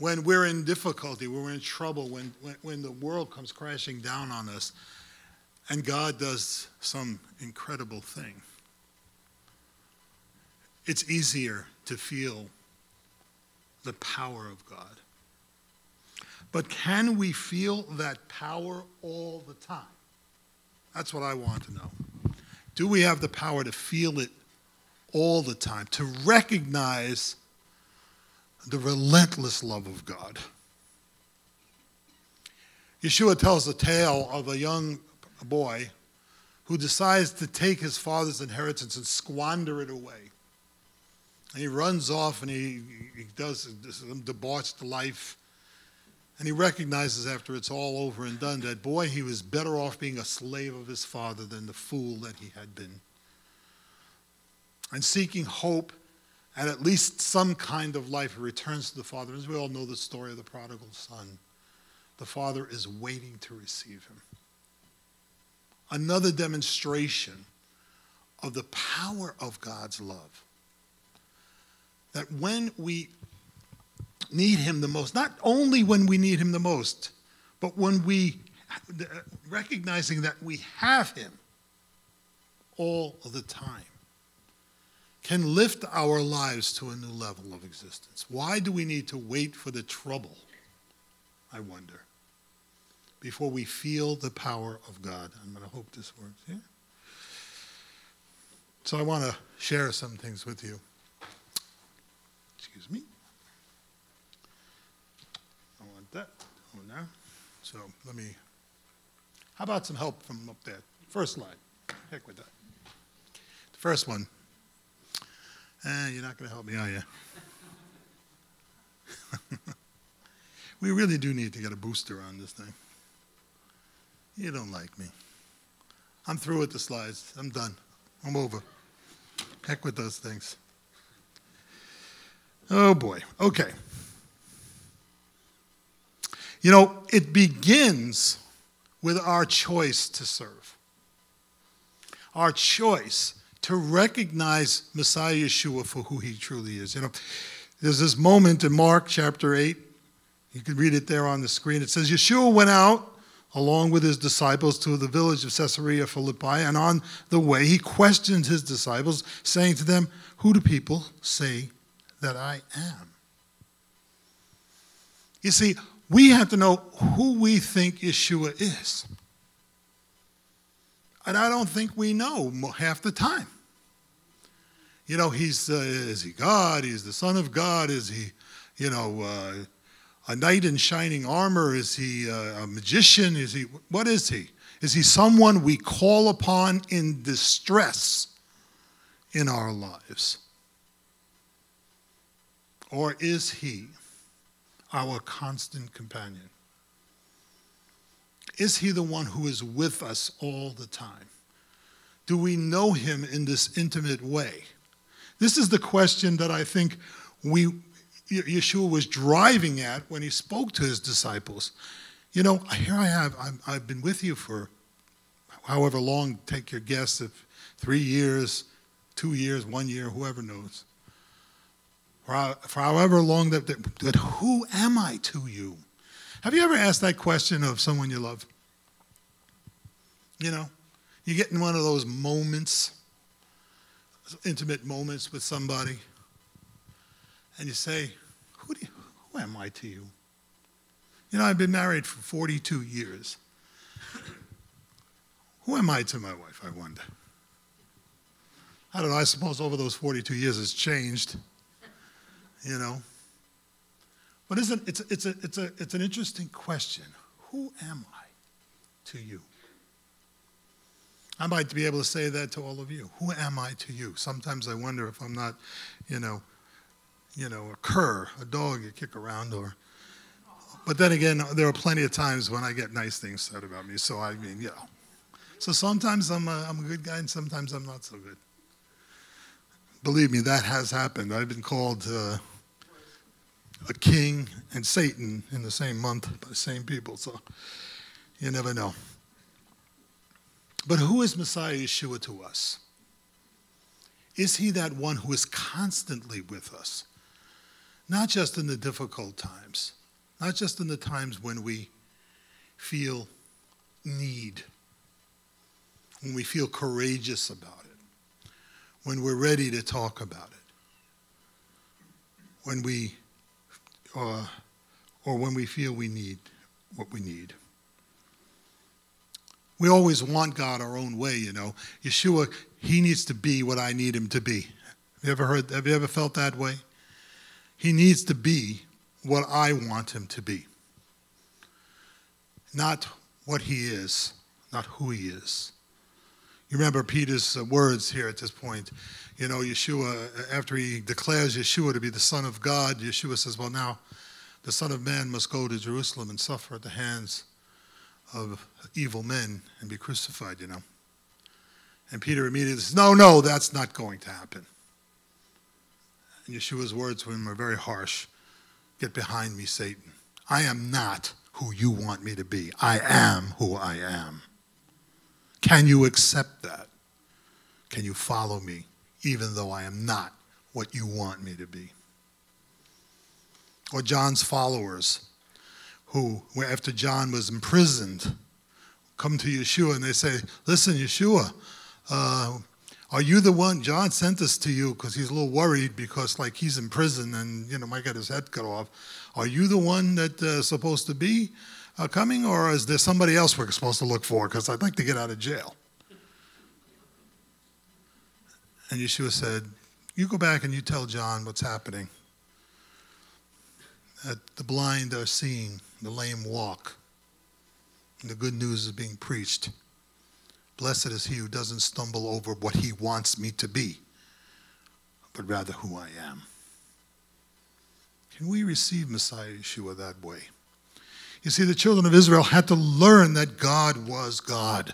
when we're in difficulty, when we're in trouble, when, when, when the world comes crashing down on us, and God does some incredible thing. It's easier to feel the power of God. But can we feel that power all the time? That's what I want to know. Do we have the power to feel it all the time, to recognize the relentless love of God? Yeshua tells the tale of a young boy who decides to take his father's inheritance and squander it away. And he runs off and he, he does some debauched life. And he recognizes after it's all over and done that, boy, he was better off being a slave of his father than the fool that he had been. And seeking hope and at least some kind of life, returns to the father. As we all know the story of the prodigal son, the father is waiting to receive him. Another demonstration of the power of God's love that when we need Him the most, not only when we need Him the most, but when we, uh, recognizing that we have Him all the time, can lift our lives to a new level of existence. Why do we need to wait for the trouble, I wonder, before we feel the power of God? I'm going to hope this works. Yeah? So I want to share some things with you. Excuse me. I want that. Oh, now. So let me. How about some help from up there? First slide. Heck with that. The first one. Eh, you're not going to help me, are you? we really do need to get a booster on this thing. You don't like me. I'm through with the slides. I'm done. I'm over. Heck with those things. Oh boy. Okay. You know, it begins with our choice to serve. Our choice to recognize Messiah Yeshua for who he truly is. You know, there's this moment in Mark chapter 8. You can read it there on the screen. It says, Yeshua went out along with his disciples to the village of Caesarea Philippi, and on the way he questioned his disciples, saying to them, Who do people say that I am. You see, we have to know who we think Yeshua is. And I don't think we know half the time. You know, he's, uh, is he God? He's the Son of God? Is he, you know, uh, a knight in shining armor? Is he uh, a magician? Is he, what is he? Is he someone we call upon in distress in our lives? Or is he our constant companion? Is he the one who is with us all the time? Do we know him in this intimate way? This is the question that I think we Yeshua was driving at when he spoke to his disciples. You know, here I have, i have been with you for however long, take your guess, if three years, two years, one year, whoever knows for, for however long that, that, that who am I to you? Have you ever asked that question of someone you love? You know, you get in one of those moments, intimate moments with somebody, and you say, who, you, who am I to you? You know, I've been married for 42 years. Who am I to my wife, I wonder? I don't know, I suppose over those 42 years it's changed you know. But isn't it's it's a it's a it's an interesting question. Who am I to you? I might be able to say that to all of you. Who am I to you? Sometimes I wonder if I'm not, you know, you know, a cur, a dog you kick around, or. But then again, there are plenty of times when I get nice things said about me. So I mean, know. So sometimes I'm a, I'm a good guy, and sometimes I'm not so good. Believe me, that has happened. I've been called. Uh, a king and Satan in the same month by the same people. So you never know. But who is Messiah Yeshua to us? Is he that one who is constantly with us? not just in the difficult times, not just in the times when we feel need, when we feel courageous about it, when we're ready to talk about it, when we, uh, or when we feel we need what we need. We always want God our own way, you know. Yeshua, he needs to be what I need him to be. Have you ever heard, have you ever felt that way? He needs to be what I want him to be. Not what he is, not who he is. You remember Peter's uh, words here at this point. You know, Yeshua, after he declares Yeshua to be the Son of God, Yeshua says, Well, now the Son of Man must go to Jerusalem and suffer at the hands of evil men and be crucified, you know. And Peter immediately says, No, no, that's not going to happen. And Yeshua's words to him are very harsh Get behind me, Satan. I am not who you want me to be. I am who I am. Can you accept that? Can you follow me, even though I am not what you want me to be? Or John's followers, who, after John was imprisoned, come to Yeshua and they say, Listen, Yeshua, uh, are you the one? John sent us to you because he's a little worried because, like, he's in prison and, you know, might get his head cut off. Are you the one that's uh, supposed to be Uh, coming, or is there somebody else we're supposed to look for? Because I'd like to get out of jail. And Yeshua said, You go back and you tell John what's happening. That the blind are seeing, the lame walk, and the good news is being preached. Blessed is he who doesn't stumble over what he wants me to be, but rather who I am. Can we receive Messiah Yeshua that way? You see, the children of Israel had to learn that God was God.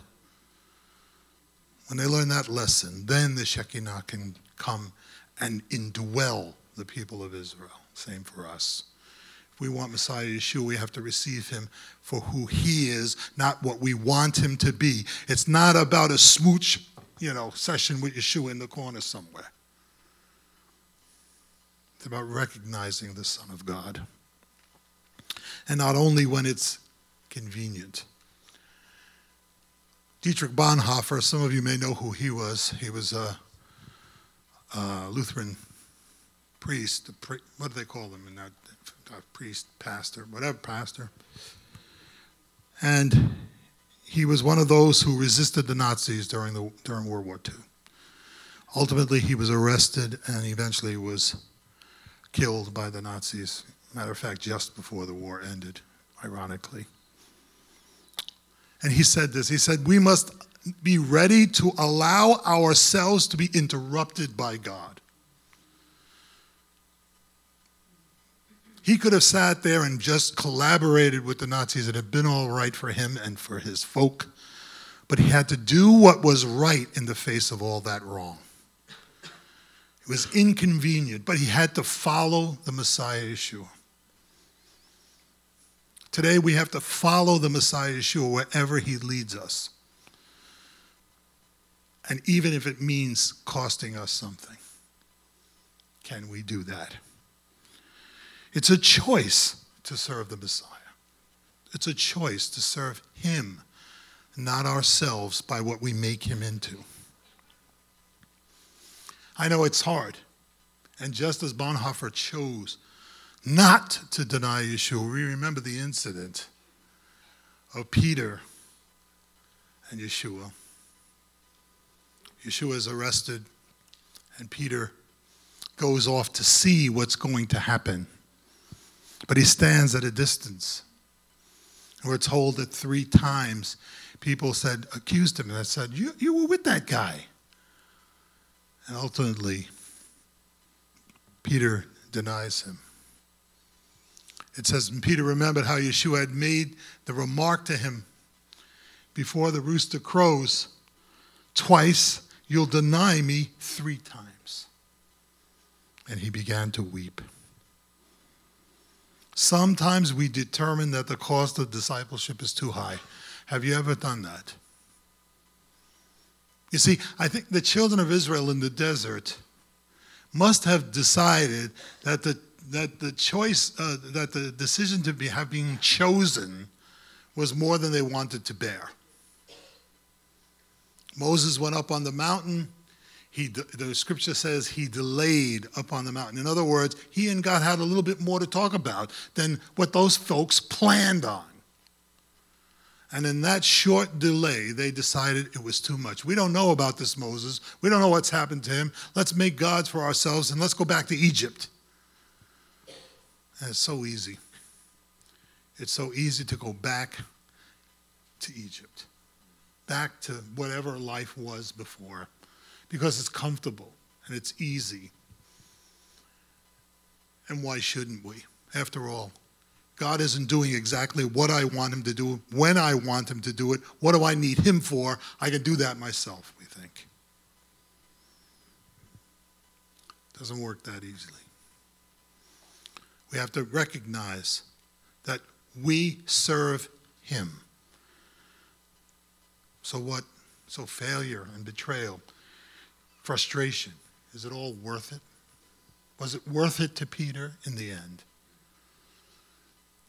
When they learn that lesson, then the Shekinah can come and indwell the people of Israel. Same for us. If we want Messiah Yeshua, we have to receive him for who he is, not what we want him to be. It's not about a smooch, you know, session with Yeshua in the corner somewhere. It's about recognizing the Son of God. And not only when it's convenient. Dietrich Bonhoeffer, some of you may know who he was. He was a, a Lutheran priest. what do they call them in that? priest, pastor, whatever, pastor. And he was one of those who resisted the Nazis during, the, during World War II. Ultimately, he was arrested and eventually was killed by the Nazis. Matter of fact, just before the war ended, ironically. And he said this he said, We must be ready to allow ourselves to be interrupted by God. He could have sat there and just collaborated with the Nazis. It had been all right for him and for his folk. But he had to do what was right in the face of all that wrong. It was inconvenient, but he had to follow the Messiah Yeshua. Today we have to follow the Messiah Yeshua wherever he leads us. And even if it means costing us something, can we do that? It's a choice to serve the Messiah. It's a choice to serve him, not ourselves by what we make him into. I know it's hard. And just as Bonhoeffer chose not to deny Yeshua, we remember the incident of Peter and Yeshua. Yeshua is arrested, and Peter goes off to see what's going to happen. But he stands at a distance. We're told that three times people said, accused him, and said, you, you were with that guy. And ultimately, Peter denies him. It says, Peter remembered how Yeshua had made the remark to him before the rooster crows twice, you'll deny me three times. And he began to weep. Sometimes we determine that the cost of discipleship is too high. Have you ever done that? You see, I think the children of Israel in the desert must have decided that the, that the choice, uh, that the decision to be, have been chosen was more than they wanted to bear. Moses went up on the mountain. He, the scripture says he delayed up on the mountain. In other words, he and God had a little bit more to talk about than what those folks planned on. And in that short delay, they decided it was too much. We don't know about this Moses. We don't know what's happened to him. Let's make gods for ourselves and let's go back to Egypt. And it's so easy. It's so easy to go back to Egypt, back to whatever life was before, because it's comfortable and it's easy. And why shouldn't we? After all, God isn't doing exactly what I want him to do, when I want him to do it. What do I need him for? I can do that myself, we think. Doesn't work that easily. We have to recognize that we serve him. So what? So failure and betrayal, frustration, is it all worth it? Was it worth it to Peter in the end?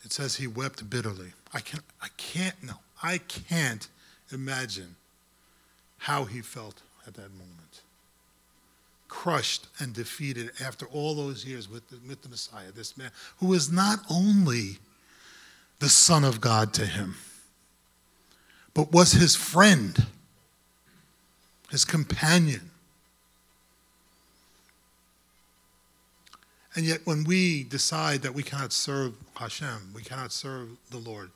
It says he wept bitterly. I can I can't no. I can't imagine how he felt at that moment. Crushed and defeated after all those years with the, with the Messiah, this man who is not only the Son of God to him, but was his friend, his companion, And yet, when we decide that we cannot serve Hashem, we cannot serve the Lord,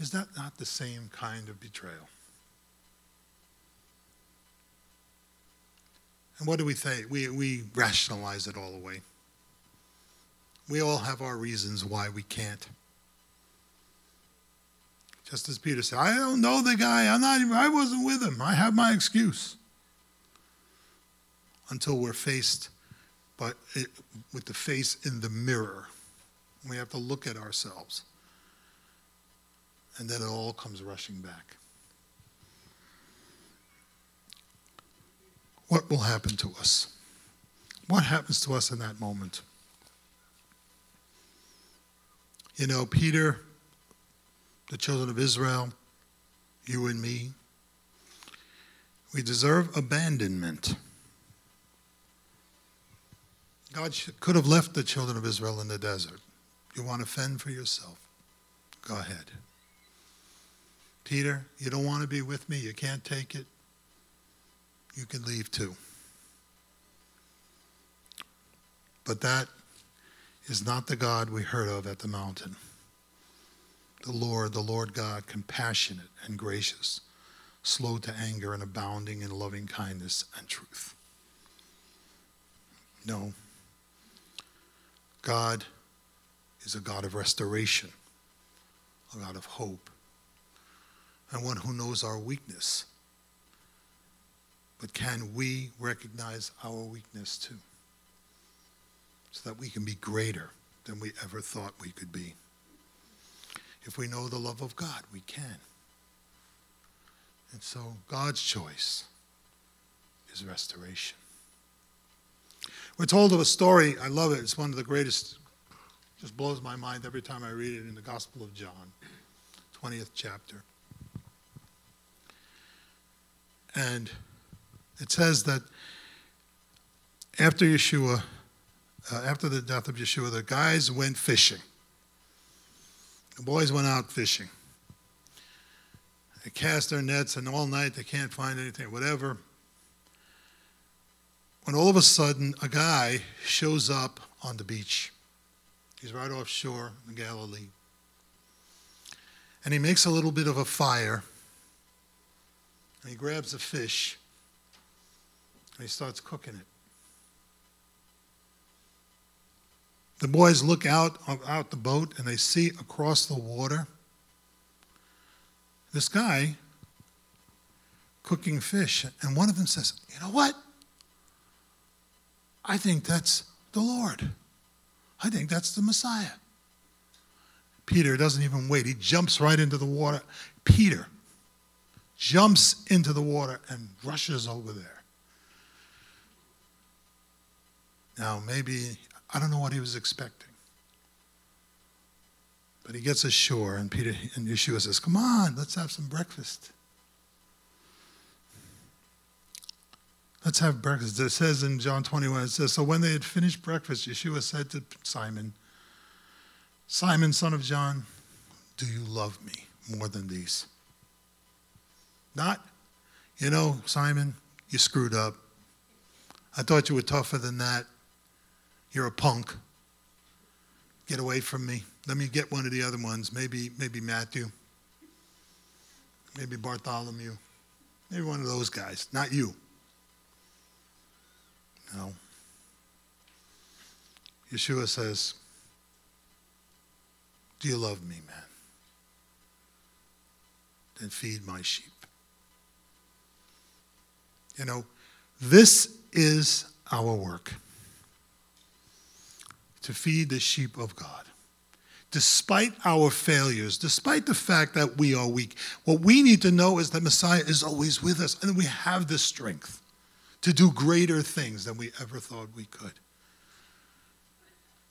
is that not the same kind of betrayal? And what do we say? We, we rationalize it all away. We all have our reasons why we can't. Just as Peter said, I don't know the guy. I'm not even, I wasn't with him. I have my excuse. Until we're faced but it, with the face in the mirror. We have to look at ourselves. And then it all comes rushing back. What will happen to us? What happens to us in that moment? You know, Peter, the children of Israel, you and me, we deserve abandonment. God could have left the children of Israel in the desert. You want to fend for yourself? Go ahead. Peter, you don't want to be with me? You can't take it? You can leave too. But that is not the God we heard of at the mountain. The Lord, the Lord God, compassionate and gracious, slow to anger and abounding in loving kindness and truth. No, God is a God of restoration, a God of hope, and one who knows our weakness. But can we recognize our weakness too? So that we can be greater than we ever thought we could be. If we know the love of God, we can. And so God's choice is restoration. We're told of a story, I love it, it's one of the greatest, just blows my mind every time I read it in the Gospel of John, 20th chapter. And it says that after Yeshua, uh, after the death of Yeshua, the guys went fishing. The boys went out fishing. They cast their nets, and all night they can't find anything, whatever when all of a sudden a guy shows up on the beach. He's right offshore in Galilee. And he makes a little bit of a fire. And he grabs a fish. And he starts cooking it. The boys look out out the boat and they see across the water this guy cooking fish. And one of them says, You know what? I think that's the Lord. I think that's the Messiah. Peter doesn't even wait. He jumps right into the water. Peter jumps into the water and rushes over there. Now, maybe I don't know what he was expecting. But he gets ashore, and Peter and Yeshua says, Come on, let's have some breakfast. Let's have breakfast. It says in John 21, it says, So when they had finished breakfast, Yeshua said to Simon, Simon, son of John, do you love me more than these? Not, you know, Simon, you screwed up. I thought you were tougher than that. You're a punk. Get away from me. Let me get one of the other ones. Maybe, maybe Matthew. Maybe Bartholomew. Maybe one of those guys. Not you. No. Yeshua says, Do you love me, man? Then feed my sheep. You know, this is our work to feed the sheep of God. Despite our failures, despite the fact that we are weak, what we need to know is that Messiah is always with us and we have the strength to do greater things than we ever thought we could.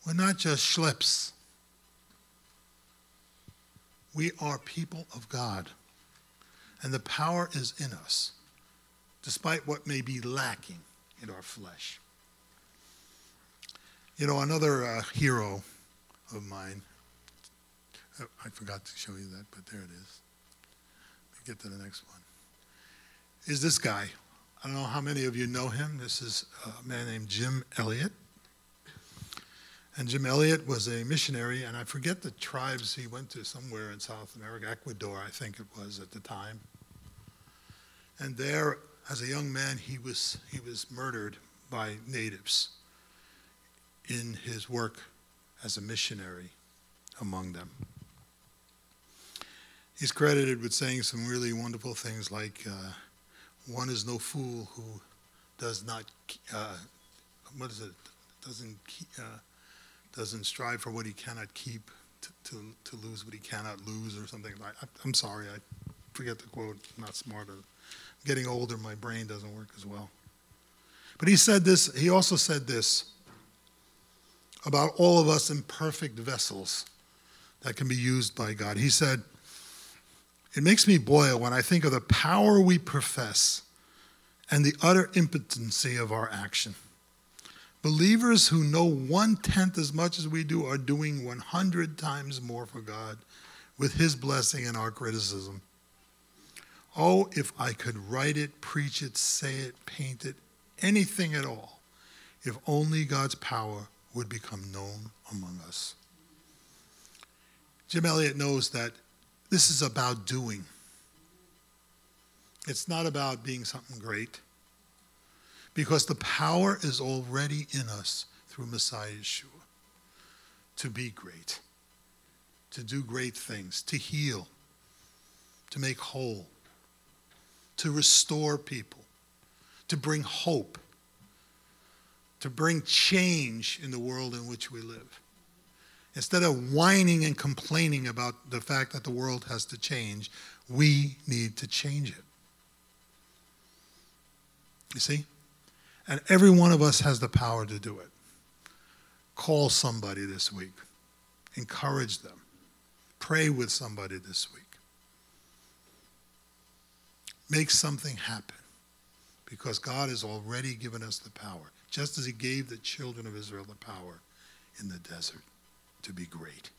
We're not just schleps. We are people of God, and the power is in us despite what may be lacking in our flesh. You know, another uh, hero of mine, I forgot to show you that, but there it is. Let get to the next one. Is this guy. I don't know how many of you know him. This is a man named Jim Elliot. And Jim Elliot was a missionary, and I forget the tribes he went to somewhere in South America, Ecuador, I think it was at the time. And there, as a young man, he was, he was murdered by natives in his work as a missionary among them. He's credited with saying some really wonderful things like, uh, one is no fool who does not, uh, what is it, doesn't, uh, doesn't strive for what he cannot keep to, to, to, lose what he cannot lose or something I, I'm sorry, I forget the quote, I'm not smart getting older, my brain doesn't work as well. But he said this, he also said this about all of us imperfect vessels that can be used by God. He said, It makes me boil when I think of the power we profess and the utter impotency of our action. Believers who know one tenth as much as we do are doing 100 times more for God with His blessing and our criticism. Oh, if I could write it, preach it, say it, paint it, anything at all, if only God's power would become known among us. Jim Elliot knows that this is about doing. It's not about being something great, because the power is already in us through Messiah Yeshua to be great, to do great things, to heal, to make whole, to restore people, to bring hope, to bring change in the world in which we live. Instead of whining and complaining about the fact that the world has to change, we need to change it. You see? And every one of us has the power to do it. Call somebody this week, encourage them, pray with somebody this week. Make something happen because God has already given us the power, just as He gave the children of Israel the power in the desert to be great.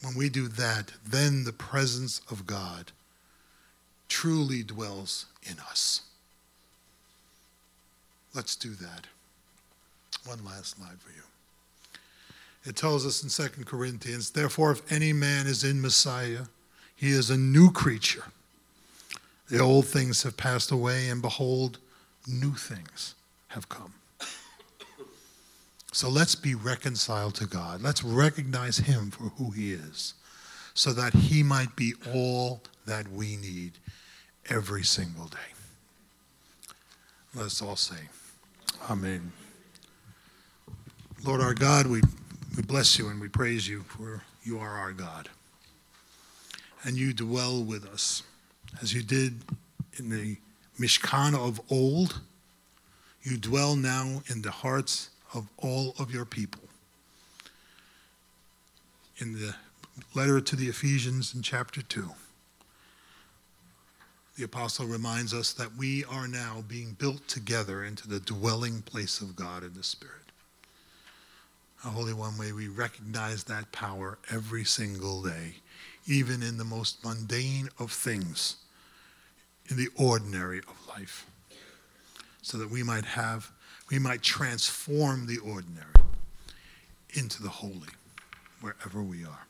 When we do that, then the presence of God truly dwells in us. Let's do that. One last slide for you. It tells us in 2 Corinthians, therefore, if any man is in Messiah, he is a new creature. The old things have passed away, and behold, new things have come. So let's be reconciled to God. Let's recognize Him for who He is, so that He might be all that we need every single day. Let's all say, Amen. Lord our God, we, we bless you and we praise you, for you are our God. And you dwell with us as you did in the Mishkan of old, you dwell now in the hearts of all of your people. In the letter to the Ephesians in chapter 2, the apostle reminds us that we are now being built together into the dwelling place of God in the Spirit. Our Holy One, way we recognize that power every single day, even in the most mundane of things, in the ordinary of life, so that we might have, we might transform the ordinary into the holy wherever we are.